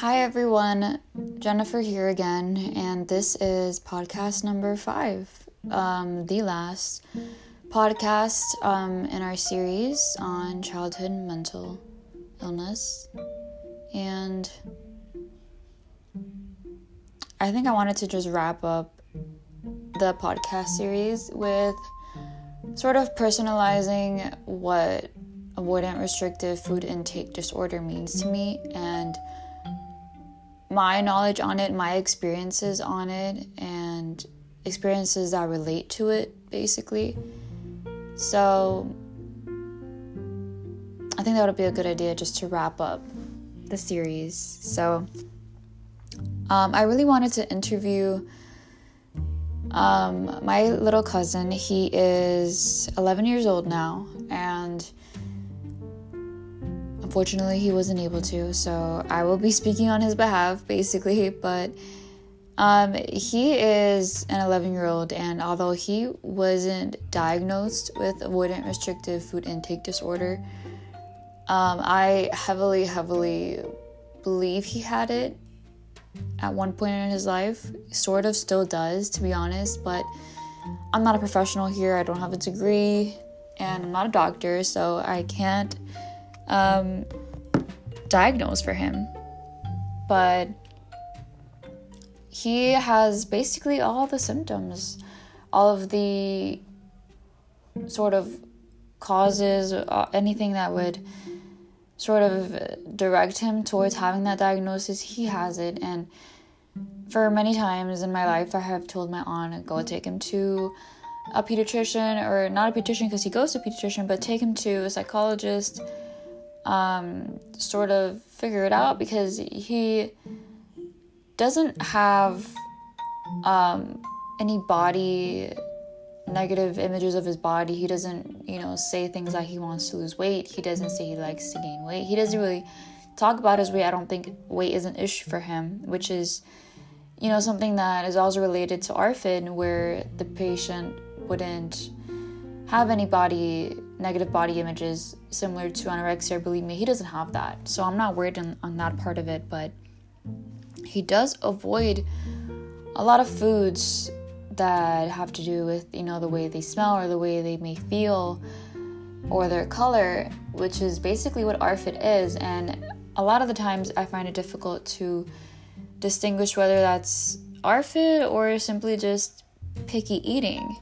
Hi everyone, Jennifer here again, and this is podcast number five, um, the last podcast um, in our series on childhood mental illness. And I think I wanted to just wrap up the podcast series with sort of personalizing what avoidant restrictive food intake disorder means to me and my knowledge on it, my experiences on it, and experiences that relate to it, basically. So, I think that would be a good idea just to wrap up the series. So, um, I really wanted to interview um, my little cousin. He is 11 years old now, and Unfortunately, he wasn't able to, so I will be speaking on his behalf, basically. But um, he is an 11 year old, and although he wasn't diagnosed with avoidant restrictive food intake disorder, um, I heavily, heavily believe he had it at one point in his life. Sort of still does, to be honest, but I'm not a professional here. I don't have a degree, and I'm not a doctor, so I can't um, diagnosed for him. But he has basically all the symptoms, all of the sort of causes, uh, anything that would sort of direct him towards having that diagnosis, he has it. And for many times in my life, I have told my aunt, go take him to a pediatrician, or not a pediatrician because he goes to a pediatrician, but take him to a psychologist um, sort of figure it out because he doesn't have um, any body negative images of his body. He doesn't, you know, say things like he wants to lose weight. He doesn't say he likes to gain weight. He doesn't really talk about his weight. I don't think weight is an issue for him, which is, you know, something that is also related to ARFID, where the patient wouldn't have any body negative body images similar to anorexia believe me he doesn't have that. So i'm not worried on, on that part of it but he does avoid a lot of foods that have to do with you know the way they smell or the way they may feel or their color which is basically what arfid is. And a lot of the times i find it difficult to distinguish whether that's arfid or simply just picky eating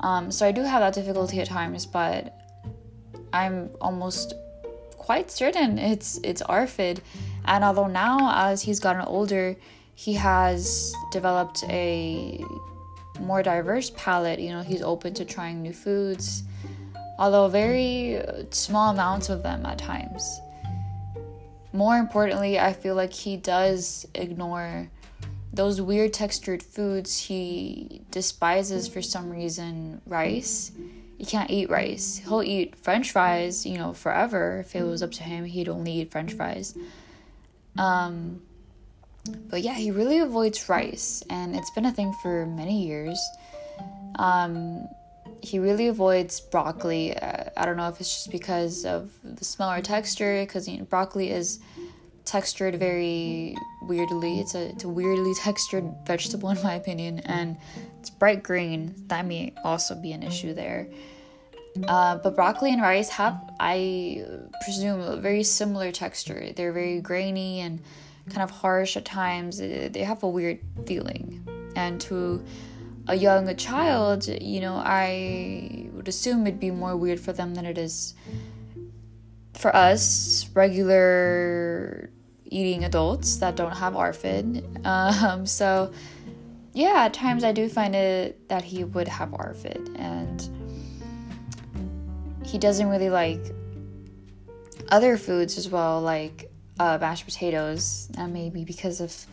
um, so I do have that difficulty at times, but I'm almost quite certain it's it's ARFID. And although now, as he's gotten older, he has developed a more diverse palate. You know, he's open to trying new foods, although very small amounts of them at times. More importantly, I feel like he does ignore those weird textured foods he despises for some reason rice he can't eat rice. He'll eat french fries you know forever. If it was up to him he'd only eat french fries. Um but yeah he really avoids rice and it's been a thing for many years. Um he really avoids broccoli. Uh, i don't know if it's just because of the smell or texture because you know, broccoli is textured very weirdly. It's a, it's a weirdly textured vegetable, in my opinion, and it's bright green. That may also be an issue there. Uh, but broccoli and rice have, I presume, a very similar texture. They're very grainy and kind of harsh at times. They have a weird feeling. And to a young child, you know, I would assume it'd be more weird for them than it is for us, regular eating adults that don't have ARFID. Um, so, yeah, at times I do find it that he would have ARFID, and he doesn't really like other foods as well, like uh, mashed potatoes. And maybe because of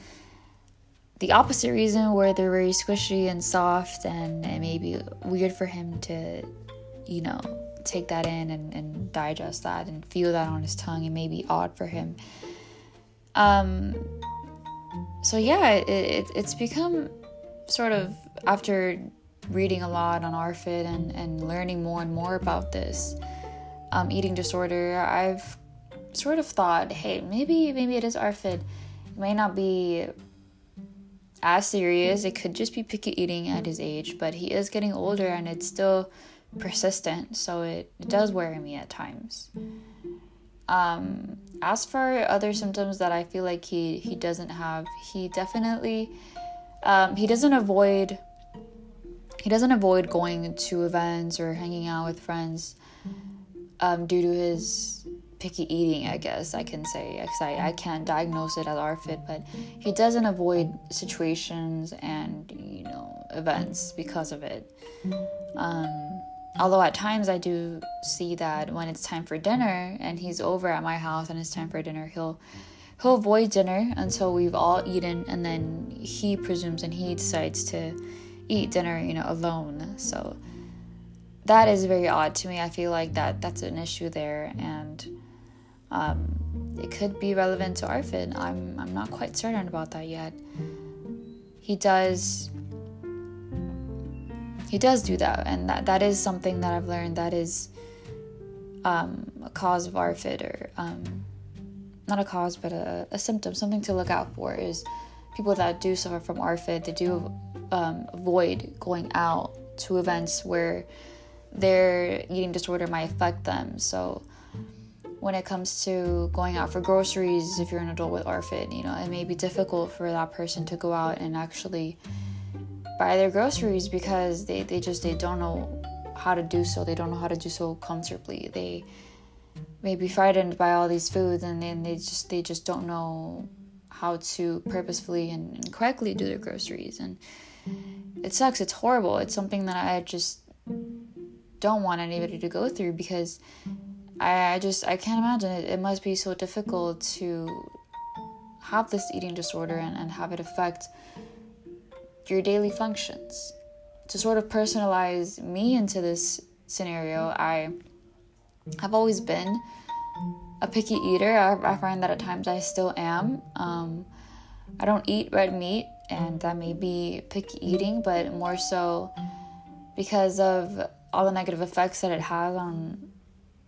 the opposite reason, where they're very squishy and soft, and it may be weird for him to, you know, take that in and, and digest that and feel that on his tongue. It may be odd for him. Um, so yeah, it, it, it's become sort of after reading a lot on ARFID and, and learning more and more about this um, eating disorder, I've sort of thought, hey, maybe maybe it is ARFID. It may not be as serious. It could just be picky eating at his age, but he is getting older and it's still persistent, so it, it does worry me at times. Um, as for other symptoms that I feel like he, he doesn't have, he definitely um, he doesn't avoid he doesn't avoid going to events or hanging out with friends um, due to his picky eating, I guess I can say. because I, I can't diagnose it as ARFID, but he doesn't avoid situations and, you know, events because of it. Um, although at times I do see that when it's time for dinner and he's over at my house and it's time for dinner, he'll he'll avoid dinner until we've all eaten and then he presumes and he decides to eat dinner, you know, alone. So that is very odd to me. I feel like that that's an issue there, and um, it could be relevant to ARFID. I'm I'm not quite certain about that yet. He does he does do that, and that that is something that I've learned that is um, a cause of ARFID or um, not a cause but a, a symptom, something to look out for is people that do suffer from ARFID, they do um, avoid going out to events where their eating disorder might affect them. So when it comes to going out for groceries, if you're an adult with ARFID, you know, it may be difficult for that person to go out and actually buy their groceries because they, they just they don't know how to do so. They don't know how to do so comfortably. They may be frightened by all these foods and then they just they just don't know how to purposefully and, and correctly do their groceries and it sucks. It's horrible. It's something that I just don't want anybody to go through because I, I just I can't imagine it. It must be so difficult to have this eating disorder and, and have it affect your daily functions. To sort of personalize me into this scenario, I have always been a picky eater. I, I find that at times I still am. Um, I don't eat red meat and that may be picky eating, but more so because of all the negative effects that it has on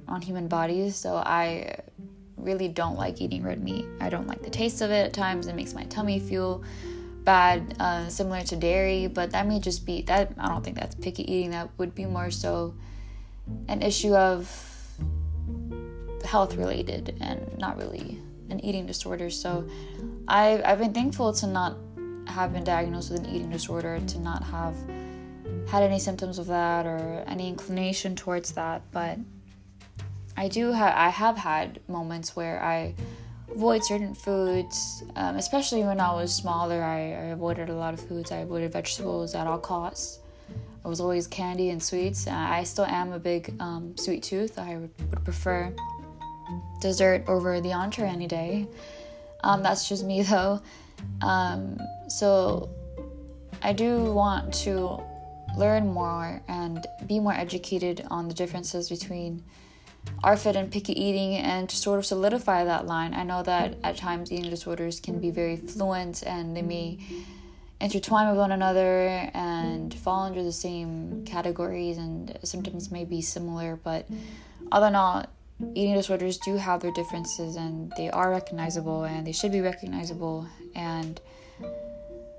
on human bodies. So I really don't like eating red meat. I don't like the taste of it at times. It makes my tummy feel bad, uh, similar to dairy. But that may just be that. I don't think that's picky eating. That would be more so an issue of health related and not really an eating disorder. So I I've been thankful to not have been diagnosed with an eating disorder to not have had any symptoms of that or any inclination towards that but i do have i have had moments where i avoid certain foods um, especially when i was smaller I, I, avoided a lot of foods. I avoided vegetables at all costs. I was always candy and sweets. I still am a big um, sweet tooth. I would, prefer dessert over the entree any day. Um, that's just me though. Um, so I do want to learn more and be more educated on the differences between ARFID and picky eating and to sort of solidify that line. I know that at times eating disorders can be very fluent and they may intertwine with one another and fall under the same categories and symptoms may be similar, but other than all, eating disorders do have their differences and they are recognizable and they should be recognizable and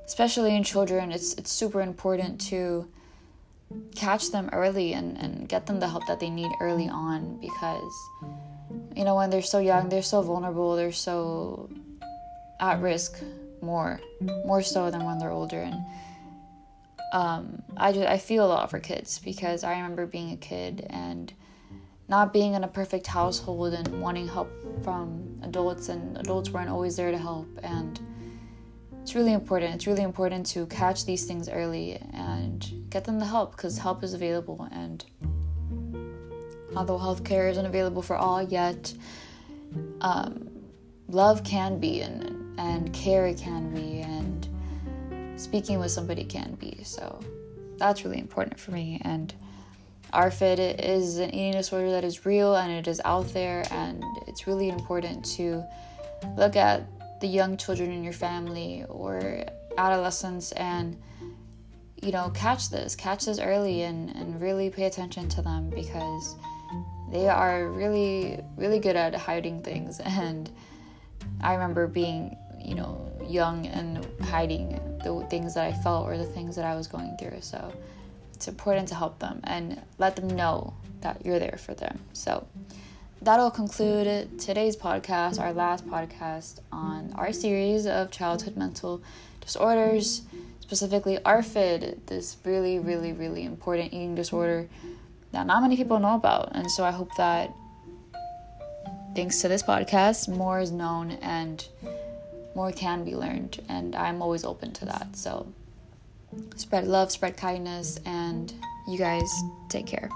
especially in children it's it's super important to catch them early and, and get them the help that they need early on because you know when they're so young they're so vulnerable they're so at risk more more so than when they're older. And um, I, just, I feel a lot for kids because I remember being a kid and not being in a perfect household and wanting help from adults and adults weren't always there to help. And it's really important it's really important to catch these things early and get them the help because help is available and although healthcare isn't available for all yet um, love can be and and care can be and speaking with somebody can be. So that's really important for me and ARFID is an eating disorder that is real and it is out there, and it's really important to look at the young children in your family or adolescents and you know catch this catch this early and, and really pay attention to them because they are really really good at hiding things and i remember being you know, young and hiding the things that I felt or the things that I was going through. So it's important to help them and let them know that you're there for them. So that'll conclude today's podcast, our last podcast on our series of childhood mental disorders, specifically ARFID, this really, really, really important eating disorder that not many people know about. And so I hope that thanks to this podcast, more is known and more can be learned. And I'm always open to that. So spread love, spread kindness, and you guys take care.